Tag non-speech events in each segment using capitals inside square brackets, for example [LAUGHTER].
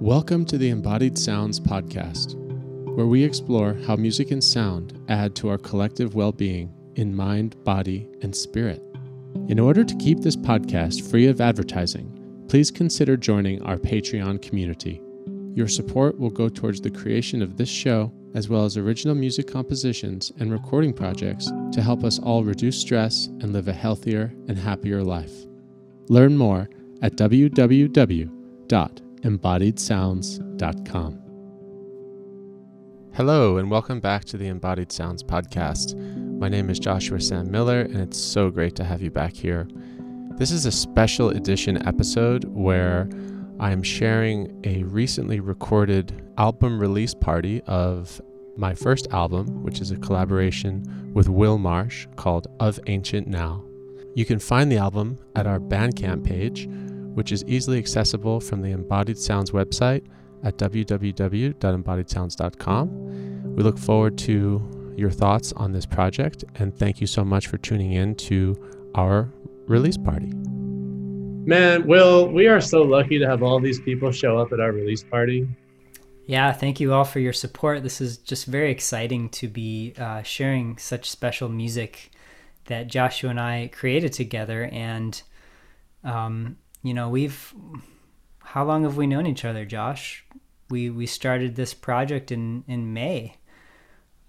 Welcome to the Embodied Sounds podcast, where we explore how music and sound add to our collective well being in mind, body, and spirit. In order to keep this podcast free of advertising, please consider joining our Patreon community. Your support will go towards the creation of this show, as well as original music compositions and recording projects to help us all reduce stress and live a healthier and happier life. Learn more at www.embodiedsounds.com. Hello, and welcome back to the Embodied Sounds podcast. My name is Joshua Sam Miller, and it's so great to have you back here. This is a special edition episode where I am sharing a recently recorded album release party of my first album, which is a collaboration with Will Marsh called Of Ancient Now. You can find the album at our Bandcamp page, which is easily accessible from the Embodied Sounds website at www.embodiedsounds.com. We look forward to your thoughts on this project and thank you so much for tuning in to our release party. Man, Will, we are so lucky to have all these people show up at our release party. Yeah, thank you all for your support. This is just very exciting to be uh, sharing such special music that Joshua and I created together. And, um, you know, we've, how long have we known each other, Josh? We, we started this project in, in May.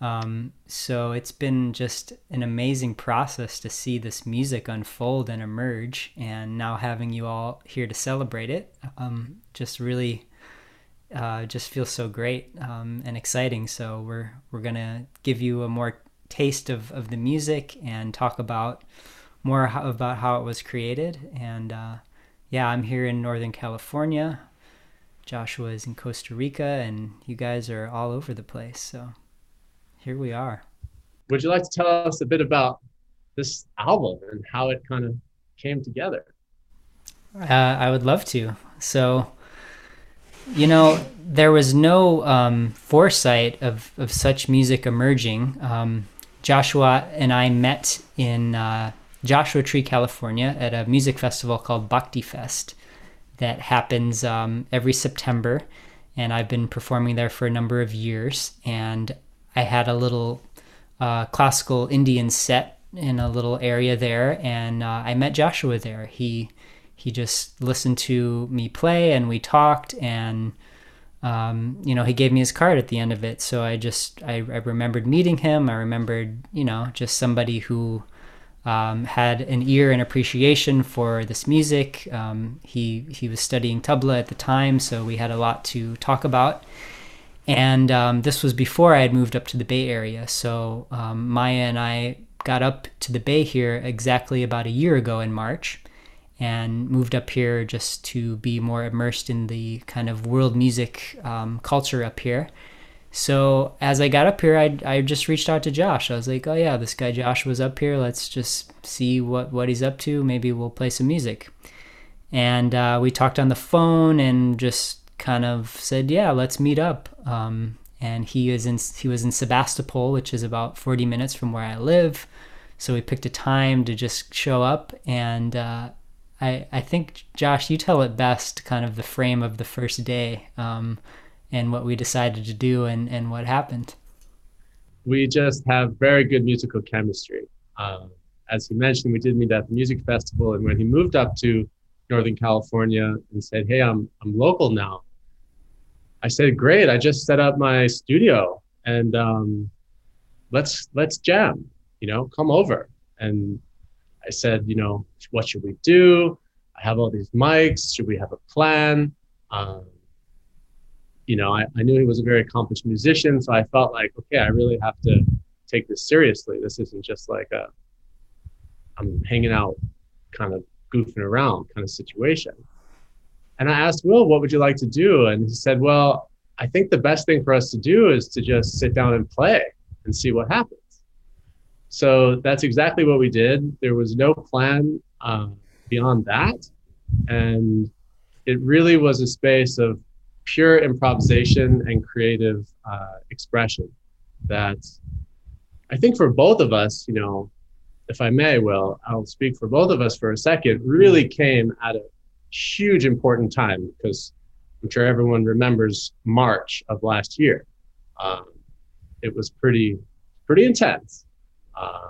Um, so it's been just an amazing process to see this music unfold and emerge, and now having you all here to celebrate it, um, just really, uh, just feels so great um, and exciting. So we're we're gonna give you a more taste of of the music and talk about more about how it was created. And uh, yeah, I'm here in Northern California. Joshua is in Costa Rica, and you guys are all over the place. So here we are. Would you like to tell us a bit about this album and how it kind of came together? Uh, I would love to. So, you know, there was no um, foresight of, of such music emerging. Um, Joshua and I met in uh, Joshua Tree, California, at a music festival called Bhakti Fest that happens um, every September. And I've been performing there for a number of years. And I had a little uh, classical Indian set in a little area there, and uh, I met Joshua there. He he just listened to me play, and we talked, and um, you know he gave me his card at the end of it. So I just I, I remembered meeting him. I remembered you know just somebody who um, had an ear and appreciation for this music. Um, he he was studying tabla at the time, so we had a lot to talk about. And um, this was before I had moved up to the Bay Area. So um, Maya and I got up to the Bay here exactly about a year ago in March and moved up here just to be more immersed in the kind of world music um, culture up here. So as I got up here, I, I just reached out to Josh. I was like, oh yeah, this guy Josh was up here. Let's just see what, what he's up to. Maybe we'll play some music. And uh, we talked on the phone and just kind of said, "Yeah, let's meet up." Um, and he is in he was in Sebastopol, which is about 40 minutes from where I live. So we picked a time to just show up, and uh, I I think Josh, you tell it best, kind of the frame of the first day, um, and what we decided to do, and and what happened. We just have very good musical chemistry. Um, as he mentioned, we did meet at the music festival, and when he moved up to Northern California and said, "Hey, I'm I'm local now," I said, "Great! I just set up my studio, and um, let's let's jam. You know, come over." And I said, "You know, what should we do? I have all these mics. Should we have a plan?" Um, you know, I, I knew he was a very accomplished musician, so I felt like, okay, I really have to take this seriously. This isn't just like a I'm hanging out, kind of goofing around kind of situation. And I asked Will, what would you like to do? And he said, well, I think the best thing for us to do is to just sit down and play and see what happens. So that's exactly what we did. There was no plan uh, beyond that. And it really was a space of pure improvisation and creative uh, expression that I think for both of us, you know, if I may, Will, I'll speak for both of us for a second, really came at a huge important time because I'm sure everyone remembers March of last year. Um, it was pretty, pretty intense. Uh,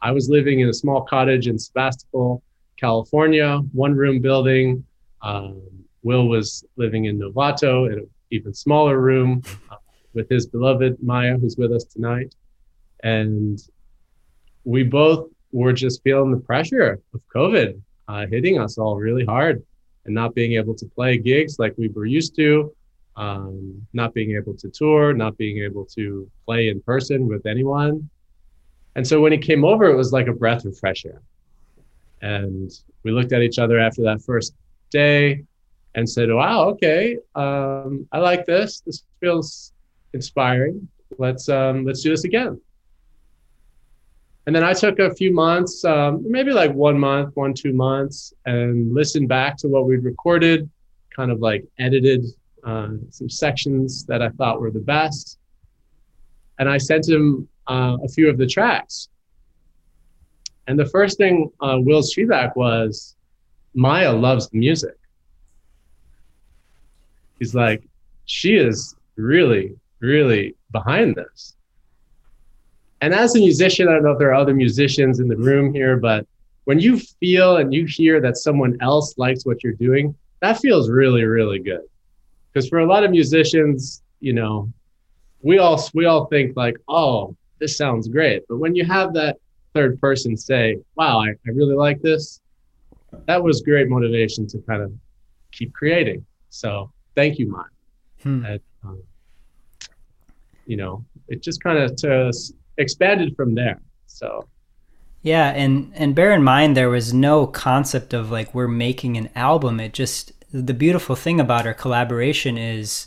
I was living in a small cottage in Sebastopol, California, one room building. Um, Will was living in Novato in an even smaller room uh, with his beloved Maya, who's with us tonight. And we both were just feeling the pressure of COVID uh, hitting us all really hard and not being able to play gigs like we were used to, um, not being able to tour, not being able to play in person with anyone. And so when he came over, it was like a breath of fresh air. And we looked at each other after that first day and said, "Wow, okay, um, I like this. This feels inspiring. Let's um, let's do this again." And then I took a few months, um, maybe like one month, one two months, and listened back to what we'd recorded, kind of like edited uh, some sections that I thought were the best, and I sent him uh, a few of the tracks. And the first thing uh, Will's feedback was, Maya loves the music. He's like, she is really, really behind this. And as a musician, I don't know if there are other musicians in the room here, but when you feel and you hear that someone else likes what you're doing, that feels really, really good. Because for a lot of musicians, you know, we all we all think like, oh, this sounds great. But when you have that third person say, wow, I, I really like this, that was great motivation to kind of keep creating. So thank you, Maya. Hmm. And, um, you know, it just kind of expanded from there. So. Yeah, and and bear in mind there was no concept of like we're making an album. It just the beautiful thing about our collaboration is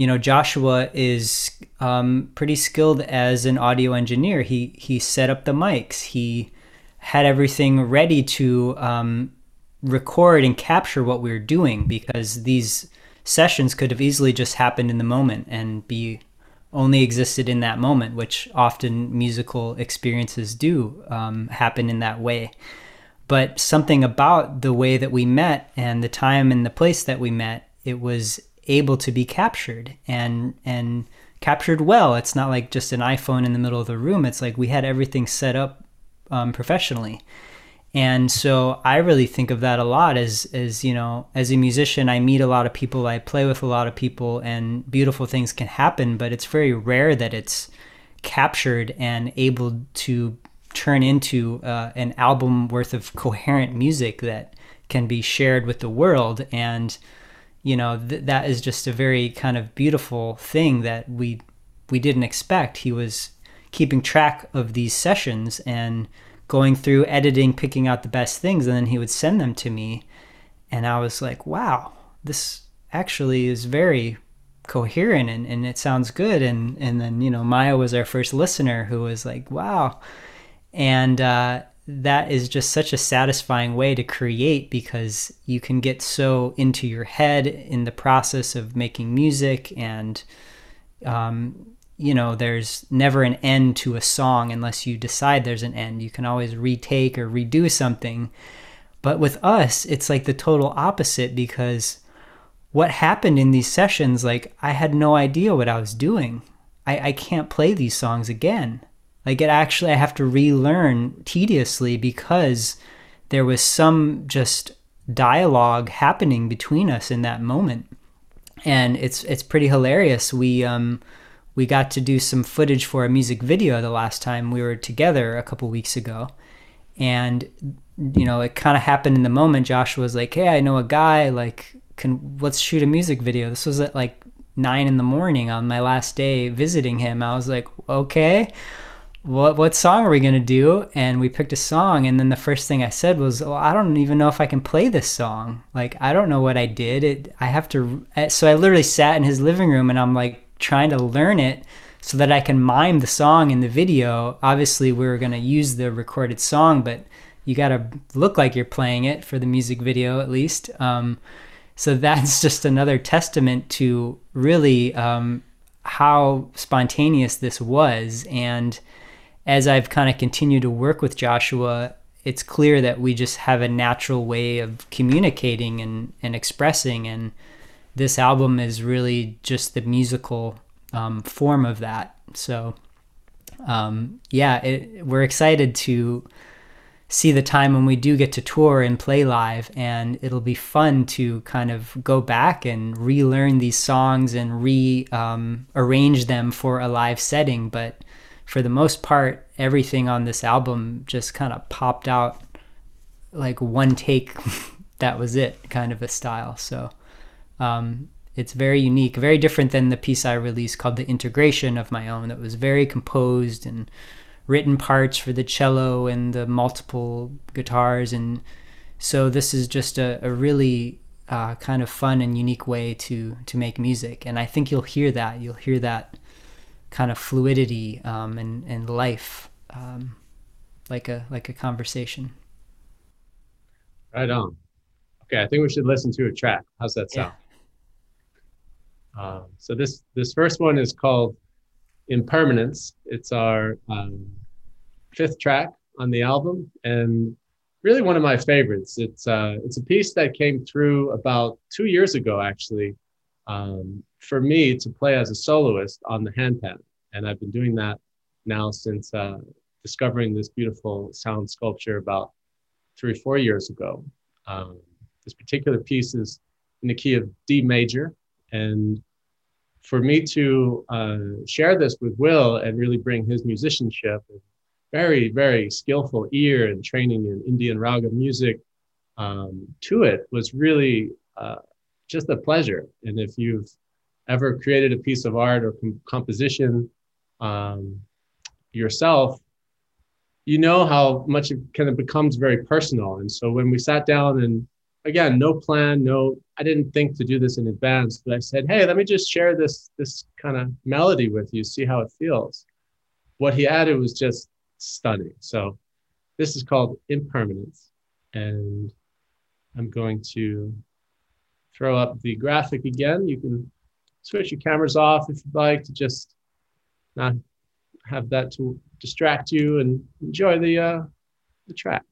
you know, Joshua is um, pretty skilled as an audio engineer. He he set up the mics. He had everything ready to um, record and capture what we were doing because these sessions could have easily just happened in the moment and be only existed in that moment, which often musical experiences do um, happen in that way. But something about the way that we met and the time and the place that we met, it was able to be captured and and captured well. It's not like just an iPhone in the middle of the room. It's like we had everything set up um, professionally. And so I really think of that a lot as as you know, as a musician, I meet a lot of people, I play with a lot of people, and beautiful things can happen. But it's very rare that it's captured and able to turn into uh, an album worth of coherent music that can be shared with the world and you know th- that is just a very kind of beautiful thing that we we didn't expect he was keeping track of these sessions and going through editing picking out the best things and then he would send them to me. And i was like wow this actually is very coherent and, and it sounds good. And and then you know maya was our first listener who was like wow. And uh, that is just such a satisfying way to create because you can get so into your head in the process of making music and um, you know there's never an end to a song unless you decide there's an end. You can always retake or redo something. But with us it's like the total opposite because what happened in these sessions like i had no idea what i was doing. I, I can't play these songs again. Like it actually, I have to relearn tediously because there was some just dialogue happening between us in that moment, and it's it's pretty hilarious. We um we got to do some footage for a music video the last time we were together a couple weeks ago, and you know it kind of happened in the moment. Joshua was like, "Hey, I know a guy. Like, can let's shoot a music video." This was at like nine in the morning on my last day visiting him. I was like, "Okay." what what song are we gonna do? And we picked a song, and then the first thing I said was, "Oh, I don't even know if I can play this song. Like, I don't know what I did. It, I have to." Eh, so I literally sat in his living room, and I'm like trying to learn it so that I can mime the song in the video. Obviously, we were gonna use the recorded song, but you gotta look like you're playing it for the music video at least. Um, so [LAUGHS] that's just another testament to really um, how spontaneous this was and as I've kind of continued to work with Joshua, it's clear that we just have a natural way of communicating and, and expressing and this album is really just the musical um, form of that. So, um, yeah, it, we're excited to see the time when we do get to tour and play live, and it'll be fun to kind of go back and relearn these songs and rearrange um, them for a live setting. But for the most part, everything on this album just kind of popped out like one take. [LAUGHS] that was it, kind of a style. So. Um, it's very unique, very different than the piece I released called The Integration of my own, that was very composed and written parts for the cello and the multiple guitars. And so this is just a, a really uh, kind of fun and unique way to, to make music. And I think you'll hear that. You'll hear that kind of fluidity um, and, and life, um, like a like a conversation. Right on. Okay, I think we should listen to a track. How's that sound? Yeah. Um, so this this first one is called Impermanence. It's our um, fifth track on the album, and really one of my favorites. It's uh, it's a piece that came through about two years ago, actually, um, for me to play as a soloist on the handpan, and I've been doing that now since uh, discovering this beautiful sound sculpture about three four years ago. Um, this particular piece is in the key of D major, and for me to uh, share this with Will and really bring his musicianship, very, very skillful ear and training in Indian raga music um, to it was really uh, just a pleasure. And if you've ever created a piece of art or com- composition um, yourself, you know how much it kind of becomes very personal. And so when we sat down and again, no plan, no, I didn't think to do this in advance, but I said, hey, let me just share this this kind of melody with you, see how it feels. What he added was just stunning. So this is called impermanence. And I'm going to throw up the graphic again. You can switch your cameras off if you'd like to just not have that to distract you and enjoy the uh, the track.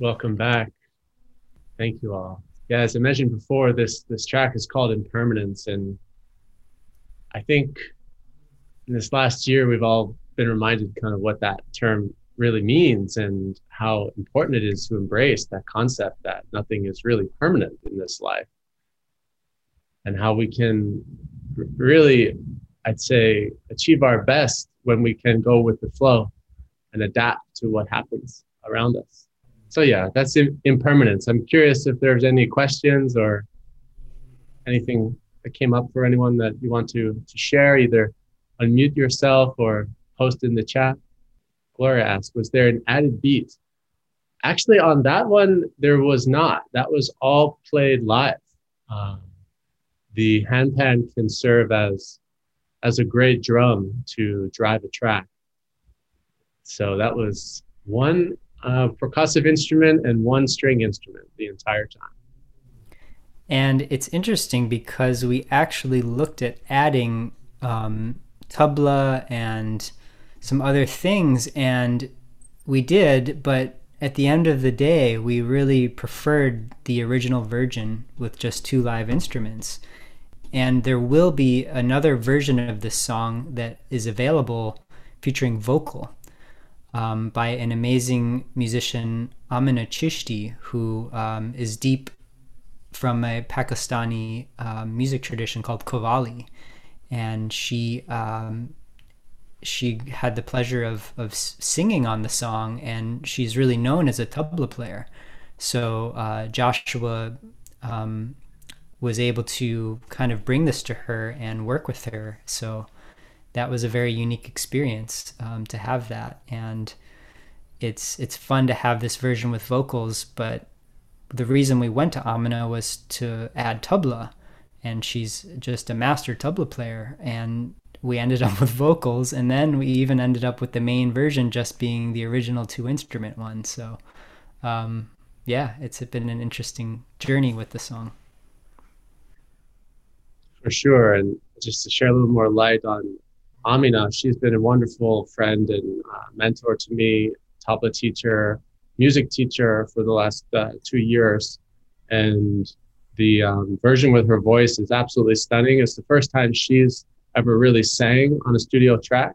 Welcome back. Thank you all. Yeah, as I mentioned before, this this track is called Impermanence, and I think in this last year we've all been reminded kind of what that term really means and how important it is to embrace that concept that nothing is really permanent in this life and how we can really i'd say achieve our best when we can go with the flow and adapt to what happens around us. So yeah that's impermanence. I'm curious if there's any questions or anything that came up for anyone that you want to, to share either unmute yourself or post in the chat. Gloria asked was there an added beat? Actually on that one there was not. That was all played live. Um, the handpan can serve as as a great drum to drive a track. So that was one uh, percussive instrument and one string instrument the entire time. And it's interesting because we actually looked at adding um, tabla and some other things, and we did, but at the end of the day, we really preferred the original version with just two live instruments. And there will be another version of this song that is available featuring vocal um, by an amazing musician, Amina Chishti, who um, is deep from a Pakistani uh, music tradition called Qawwali. And she um, she had the pleasure of, of singing on the song, and she's really known as a tabla player. So uh, Joshua um, was able to kind of bring this to her and work with her. So that was a very unique experience um, to have that, and it's it's fun to have this version with vocals. But the reason we went to Amina was to add tabla, and she's just a master tabla player, and we ended up [LAUGHS] with vocals, and then we even ended up with the main version just being the original two instrument one. So, um, yeah, it's been an interesting journey with the song for sure. And just to share a little more light on Amina, she's been a wonderful friend and uh, mentor to me, tabla teacher, music teacher for the last uh, two years. And the um, version with her voice is absolutely stunning. It's the first time she's ever really sang on a studio track.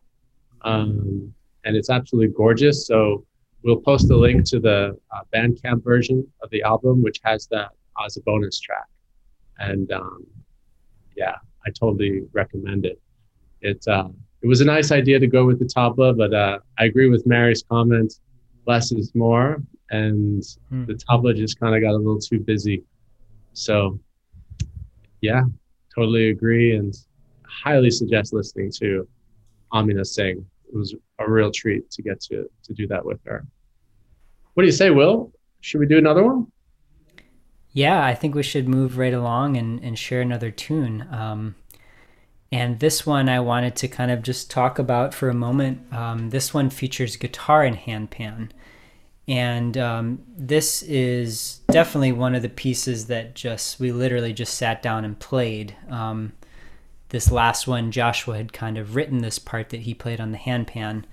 Um, and it's absolutely gorgeous. So we'll post a link to the uh, Bandcamp version of the album, which has that as a bonus track. And um, yeah, I totally recommend it. It uh, it was a nice idea to go with the tabla, but uh, I agree with Mary's comment. Less is more, and hmm. the tabla just kind of got a little too busy. So, yeah, totally agree, and highly suggest listening to Amina sing. It was a real treat to get to to do that with her. What do you say, Will? Should we do another one? Yeah, I think we should move right along and, and share another tune. Um, and this one I wanted to kind of just talk about for a moment. Um, this one features guitar and handpan. And um, this is definitely one of the pieces that just, we literally just sat down and played. Um, this last one, Joshua had kind of written this part that he played on the handpan.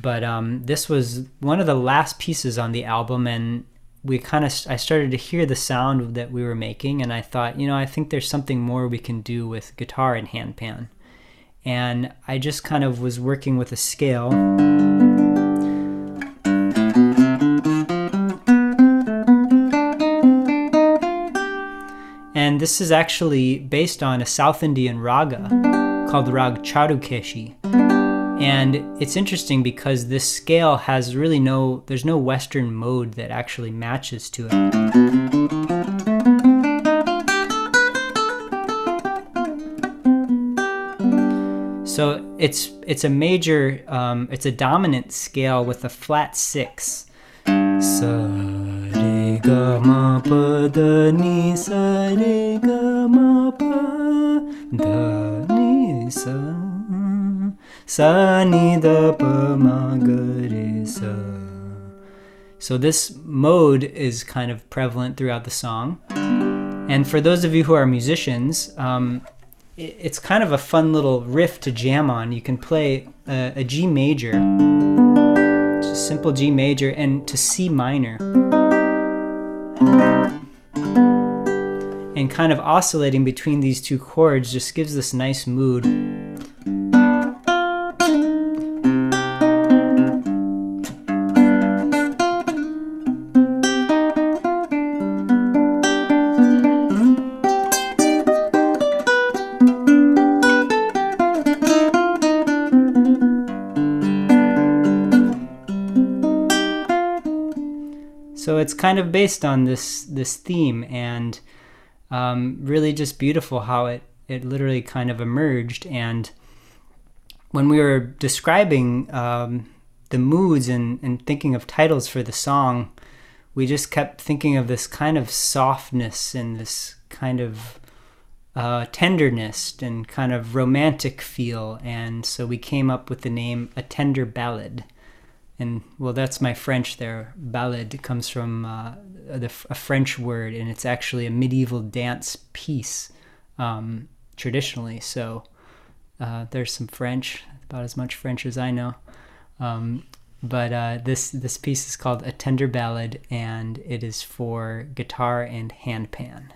But um, this was one of the last pieces on the album, and we kind of I started to hear the sound that we were making, and I thought, you know, I think there's something more we can do with guitar and handpan. And I just kind of was working with a scale. And this is actually based on a South Indian raga called Rag Charukeshi. And it's interesting because this scale has really no, there's no Western mode that actually matches to it. So it's it's a major, um, it's a dominant scale with a flat six sa. So this mode is kind of prevalent throughout the song. And for those of you who are musicians, um, it's kind of a fun little riff to jam on. You can play a, a G major, just simple G major, and to C minor. And kind of oscillating between these two chords just gives this nice mood. Kind of based on this this theme, and um, really just beautiful how it it literally kind of emerged. And when we were describing um, the moods and, and thinking of titles for the song, we just kept thinking of this kind of softness and this kind of uh, tenderness and kind of romantic feel. And so we came up with the name A Tender Ballad and well that's my french there. Ballad comes from uh, the, a french word and it's actually a medieval dance piece um, traditionally. So uh, there's some french about as much french as i know. Um, but uh, this this piece is called a tender ballad and it is for guitar and handpan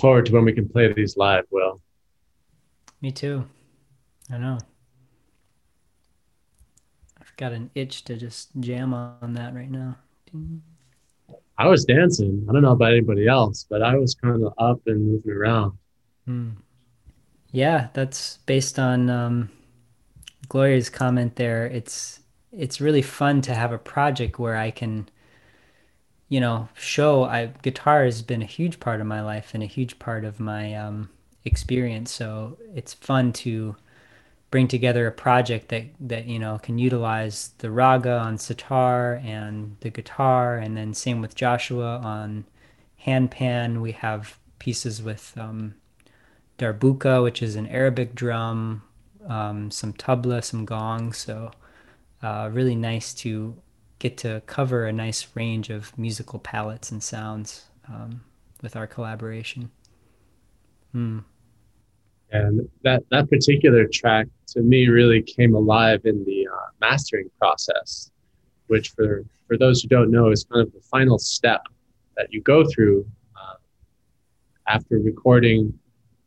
forward to when we can play these live, Will. Me too. I know. I've got an itch to just jam on that right now. I was dancing. I don't know about anybody else, but I was kind of up and moving around. Hmm. Yeah, that's based on um, Gloria's comment there. It's it's really fun to have a project where I can, you know, show. I guitar has been a huge part of my life and a huge part of my um, experience. So it's fun to bring together a project that that you know can utilize the raga on sitar and the guitar, and then same with Joshua on handpan. We have pieces with um, darbuka, which is an Arabic drum, um, some tabla, some gong So uh, really nice to get to cover a nice range of musical palettes and sounds um, with our collaboration. Hmm. And that, that particular track to me really came alive in the uh, mastering process, which for, for those who don't know is kind of the final step that you go through uh, after recording,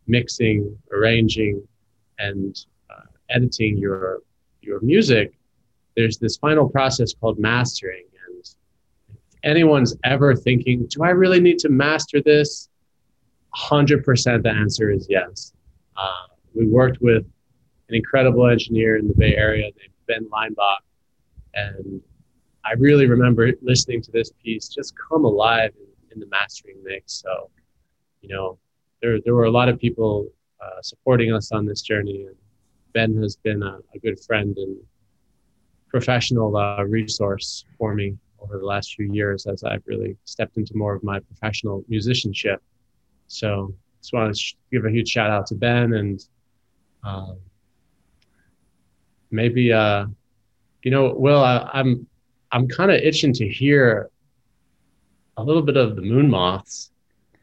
mixing, arranging, and uh, editing your, your music. There's this final process called mastering. And if anyone's ever thinking, do I really need to master this? 100% the answer is yes uh, we worked with an incredible engineer in the Bay Area named Ben Leinbach, and I really remember listening to this piece just come alive in, in the mastering mix. So, you know, there there were a lot of people uh, supporting us on this journey, and Ben has been a, a good friend and professional uh, resource for me over the last few years as I've really stepped into more of my professional musicianship. So just want to give a huge shout out to Ben and um, maybe uh, you know, Will, I, I'm I'm kind of itching to hear a little bit of the Moon Moths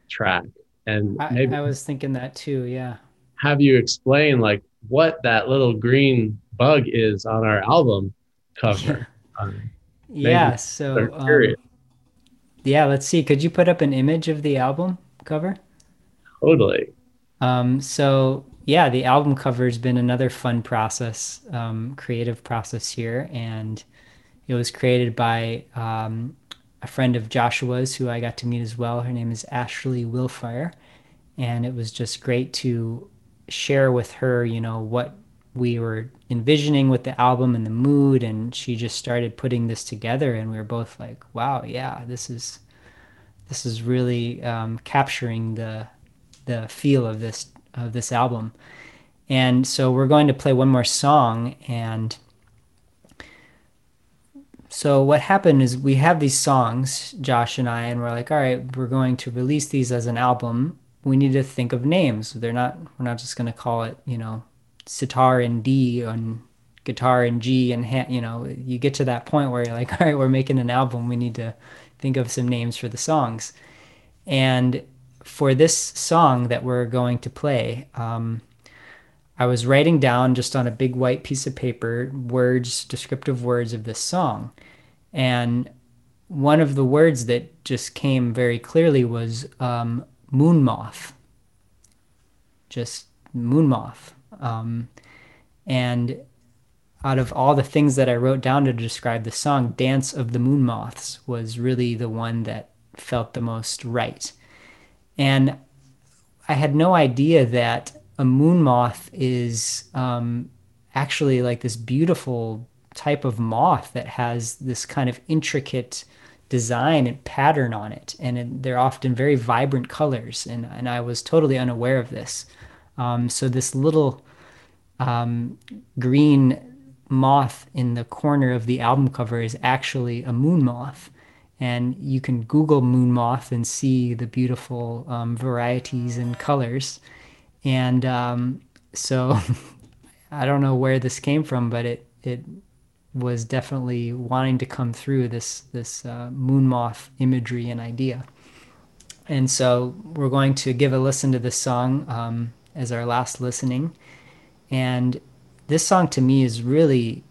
track, and maybe I, I was thinking that too. Yeah. Have you explain like what that little green bug is on our album cover? um, yeah. So. Um, yeah. Let's see. Could you put up an image of the album cover? Totally. Um, so yeah, the album cover has been another fun process, um, creative process here, and it was created by um, a friend of Joshua's who I got to meet as well. Her name is Ashley Wilfire, and it was just great to share with her, you know, what we were envisioning with the album and the mood, and she just started putting this together, and we were both like, "Wow, yeah, this is." This is really um, capturing the the feel of this of this album. And so we're going to play one more song and so what happened is we have these songs, Josh and I, and we're like, all right, we're going to release these as an album. We need to think of names. They're not we're not just going to call it, you know, sitar in D and guitar in G and ha- you know, you get to that point where you're like, [LAUGHS] all right, we're making an album. We need to think of some names for the songs. And for this song that we're going to play, um, I was writing down just on a big white piece of paper words, descriptive words of this song. And one of the words that just came very clearly was um, moon moth. Just moon moth. Um, and out of all the things that I wrote down to describe the song, Dance of the Moon Moths was really the one that felt the most right. And I had no idea that a moon moth is um, actually like this beautiful type of moth that has this kind of intricate design and pattern on it. And they're often very vibrant colors. And, and I was totally unaware of this. Um, so this little um, green moth in the corner of the album cover is actually a moon moth and you can Google moon moth and see the beautiful um, varieties and colors. And um, so [LAUGHS] I don't know where this came from, but it it was definitely wanting to come through this this uh, moon moth imagery and idea. And so we're going to give a listen to this song um, as our last listening. And this song to me is really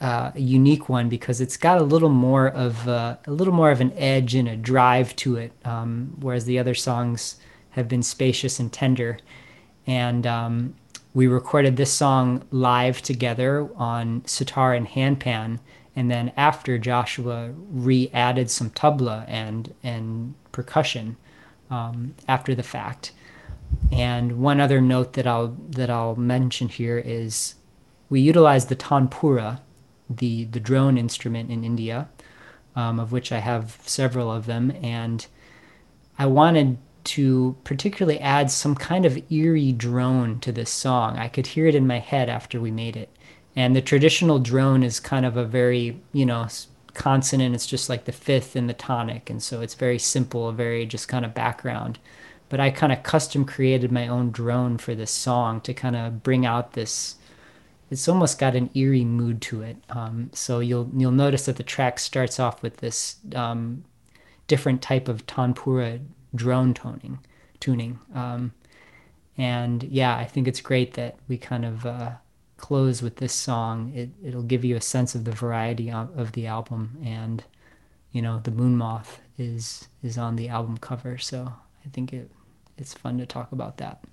uh, a unique one because it's got a little more of uh, a little more of an edge and a drive to it, um, whereas the other songs have been spacious and tender. And um, we recorded this song live together on sitar and handpan. And then after Joshua re-added some tabla and and percussion um, after the fact. And one other note that I'll that I'll mention here is we utilized the tanpura, the the drone instrument in India, um, of which I have several of them, and I wanted to particularly add some kind of eerie drone to this song. I could hear it in my head after we made it. And the traditional drone is kind of a very, you know, consonant. It's just like the fifth in the tonic. And so it's very simple, very just kind of background. But I kind of custom created my own drone for this song to kind of bring out this. It's almost got an eerie mood to it. Um, so you'll you'll notice that the track starts off with this um, different type of tanpura drone toning, tuning. Um, and yeah, I think it's great that we kind of uh, close with this song. It, it'll give you a sense of the variety of, of the album, and you know, the moon moth is is on the album cover, so I think it, it's fun to talk about that.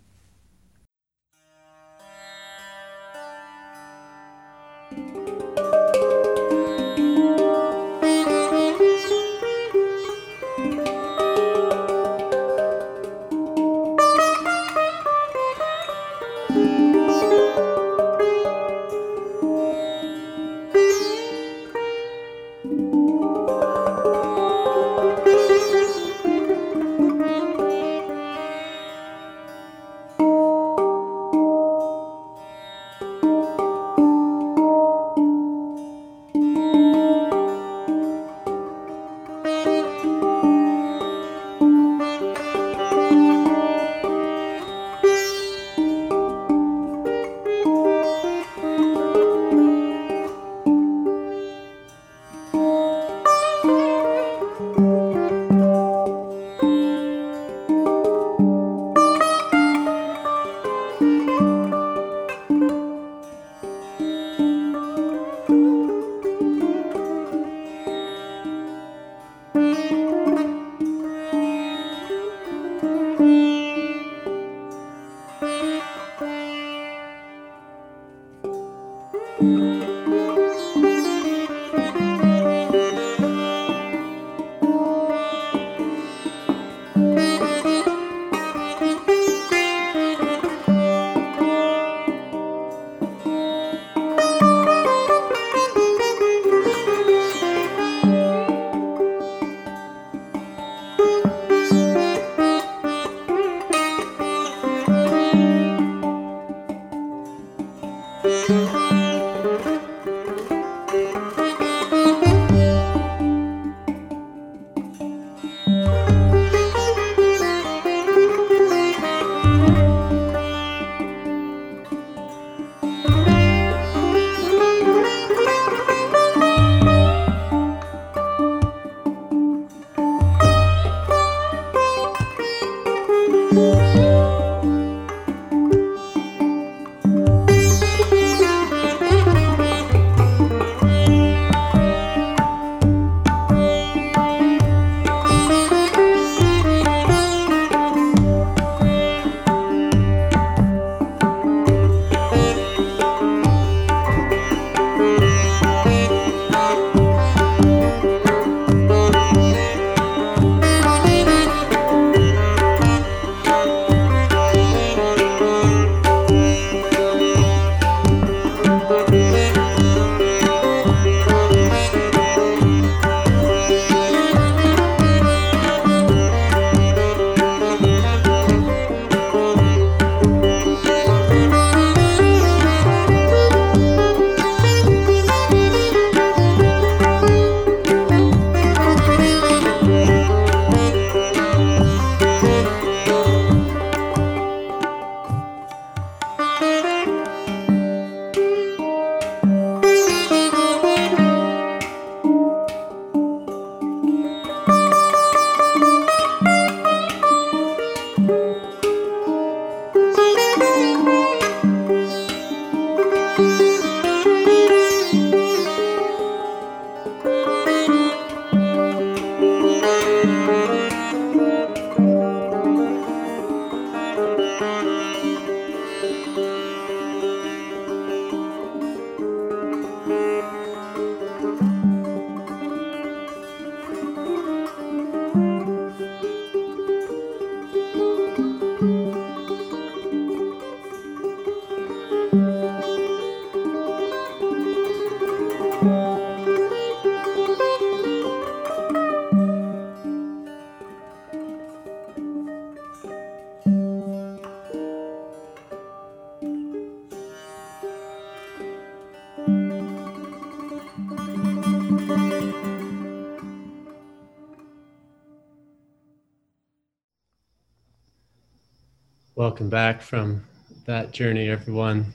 From that journey, everyone.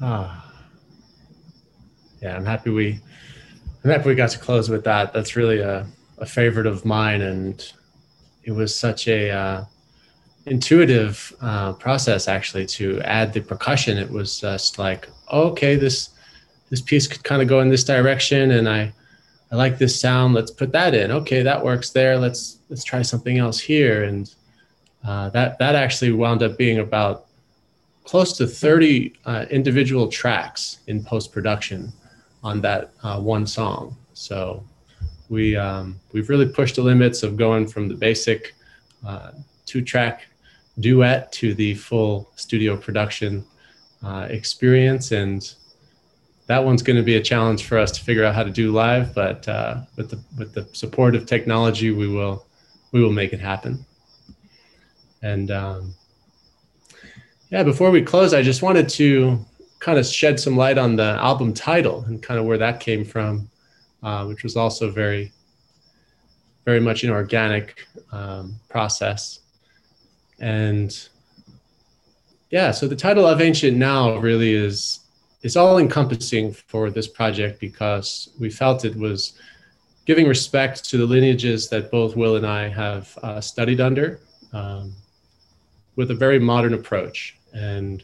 Ah, yeah, I'm happy we, I'm happy we got to close with that. That's really a, a favorite of mine, and it was such a uh, intuitive uh, process actually to add the percussion. It was just like, okay, this this piece could kind of go in this direction, and I I like this sound. Let's put that in. Okay, that works there. Let's let's try something else here, and uh, that that actually wound up being about close to 30 uh, individual tracks in post production on that uh, one song. So we um, we've really pushed the limits of going from the basic uh, two track duet to the full studio production uh, experience and that one's going to be a challenge for us to figure out how to do live but uh, with the with the support of technology we will we will make it happen and um, yeah before we close i just wanted to kind of shed some light on the album title and kind of where that came from uh, which was also very very much an organic um, process. And yeah, so the title of Ancient Now really is it's all encompassing for this project because we felt it was giving respect to the lineages that both Will and I have uh, studied under um, with a very modern approach. And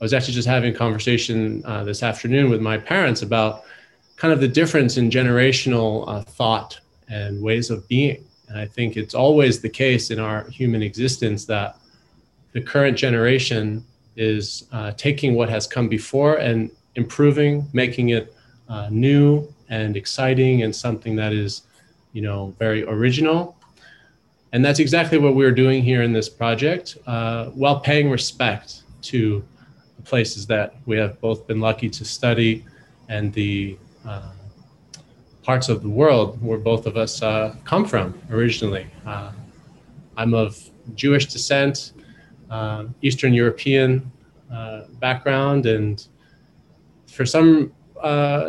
I was actually just having a conversation uh, this afternoon with my parents about kind of the difference in generational uh, thought and ways of being. And I think it's always the case in our human existence that the current generation is uh, taking what has come before and improving, making it uh, new and exciting and something that is, you know, very original. And that's exactly what we're doing here in this project, uh, while paying respect to the places that we have both been lucky to study and the uh, parts of the world where both of us uh, come from originally. Uh, I'm of Jewish descent, uh, Eastern European uh, background, and for some,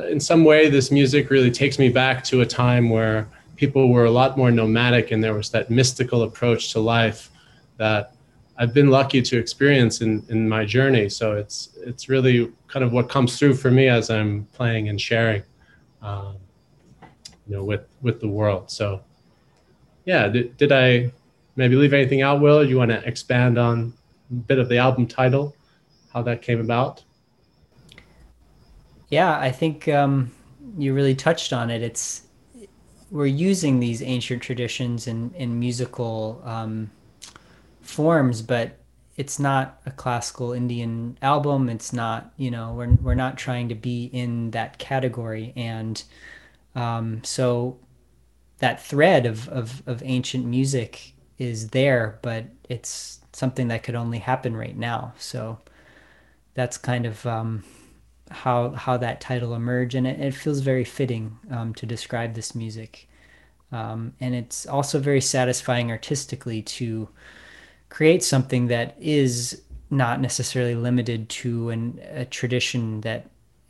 in some way, this music really takes me back to a time where people were a lot more nomadic, and there was that mystical approach to life that I've been lucky to experience in, in my journey. So it's it's really kind of what comes through for me as I'm playing and sharing. Um, you know with with the world so yeah did, did i maybe leave anything out will you want to expand on a bit of the album title how that came about yeah i think um, you really touched on it it's we're using these ancient traditions in in musical um, forms but it's not a classical indian album it's not you know we're, we're not trying to be in that category and um, so that thread of, of, of ancient music is there, but it's something that could only happen right now. So that's kind of um, how how that title emerged, and it, it feels very fitting um, to describe this music. Um, and it's also very satisfying artistically to create something that is not necessarily limited to an, a tradition that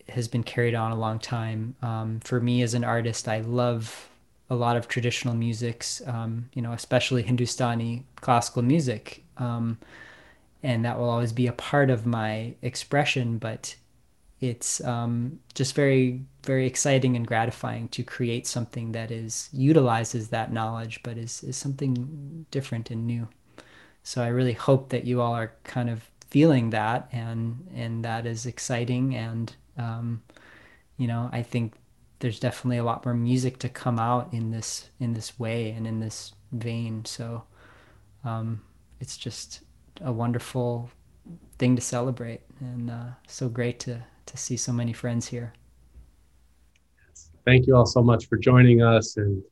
has been carried on a long time. Um, for me as an artist, I love a lot of traditional musics, um, you know, especially Hindustani classical music. Um, and that will always be a part of my expression, but it's um, just very, very exciting and gratifying to create something that is utilizes that knowledge, but is, is something different and new. So I really hope that you all are kind of feeling that and and that is exciting and um, you know, I think there's definitely a lot more music to come out in this in this way and in this vein. So um, it's just a wonderful thing to celebrate, and uh, so great to to see so many friends here. Thank you all so much for joining us, and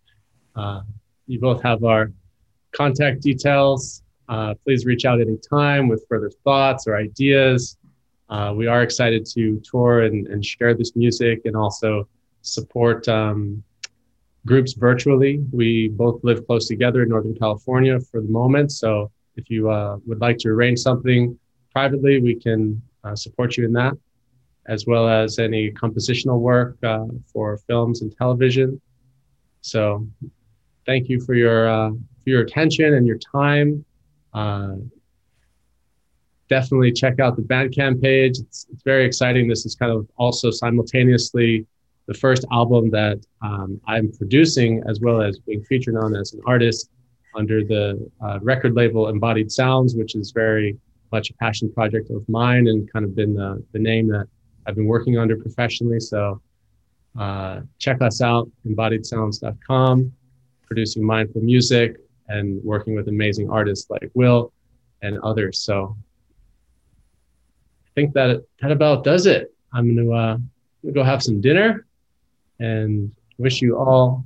uh, you both have our contact details. Uh, please reach out anytime with further thoughts or ideas. Uh, we are excited to tour and, and, share this music and also support um, groups virtually. We both live close together in Northern California for the moment. So if you uh, would like to arrange something privately, we can uh, support you in that, as well as any compositional work uh, for films and television. So thank you for your, uh, for your attention and your time. uh, definitely check out the Bandcamp page. It's, it's very exciting. This is kind of also simultaneously the first album that um, I'm producing, as well as being featured on as an artist under the uh, record label Embodied Sounds, which is very much a passion project of mine and kind of been the, the name that I've been working under professionally. So uh, check us out, embodiedsounds.com, producing mindful music and working with amazing artists like Will and others. So I think that that about does it. I'm going to uh, go have some dinner and wish you all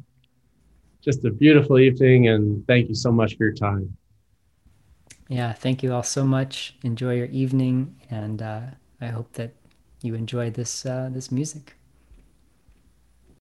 just a beautiful evening and thank you so much for your time. Yeah, thank you all so much. Enjoy your evening, and uh, I hope that you enjoy this uh, this music.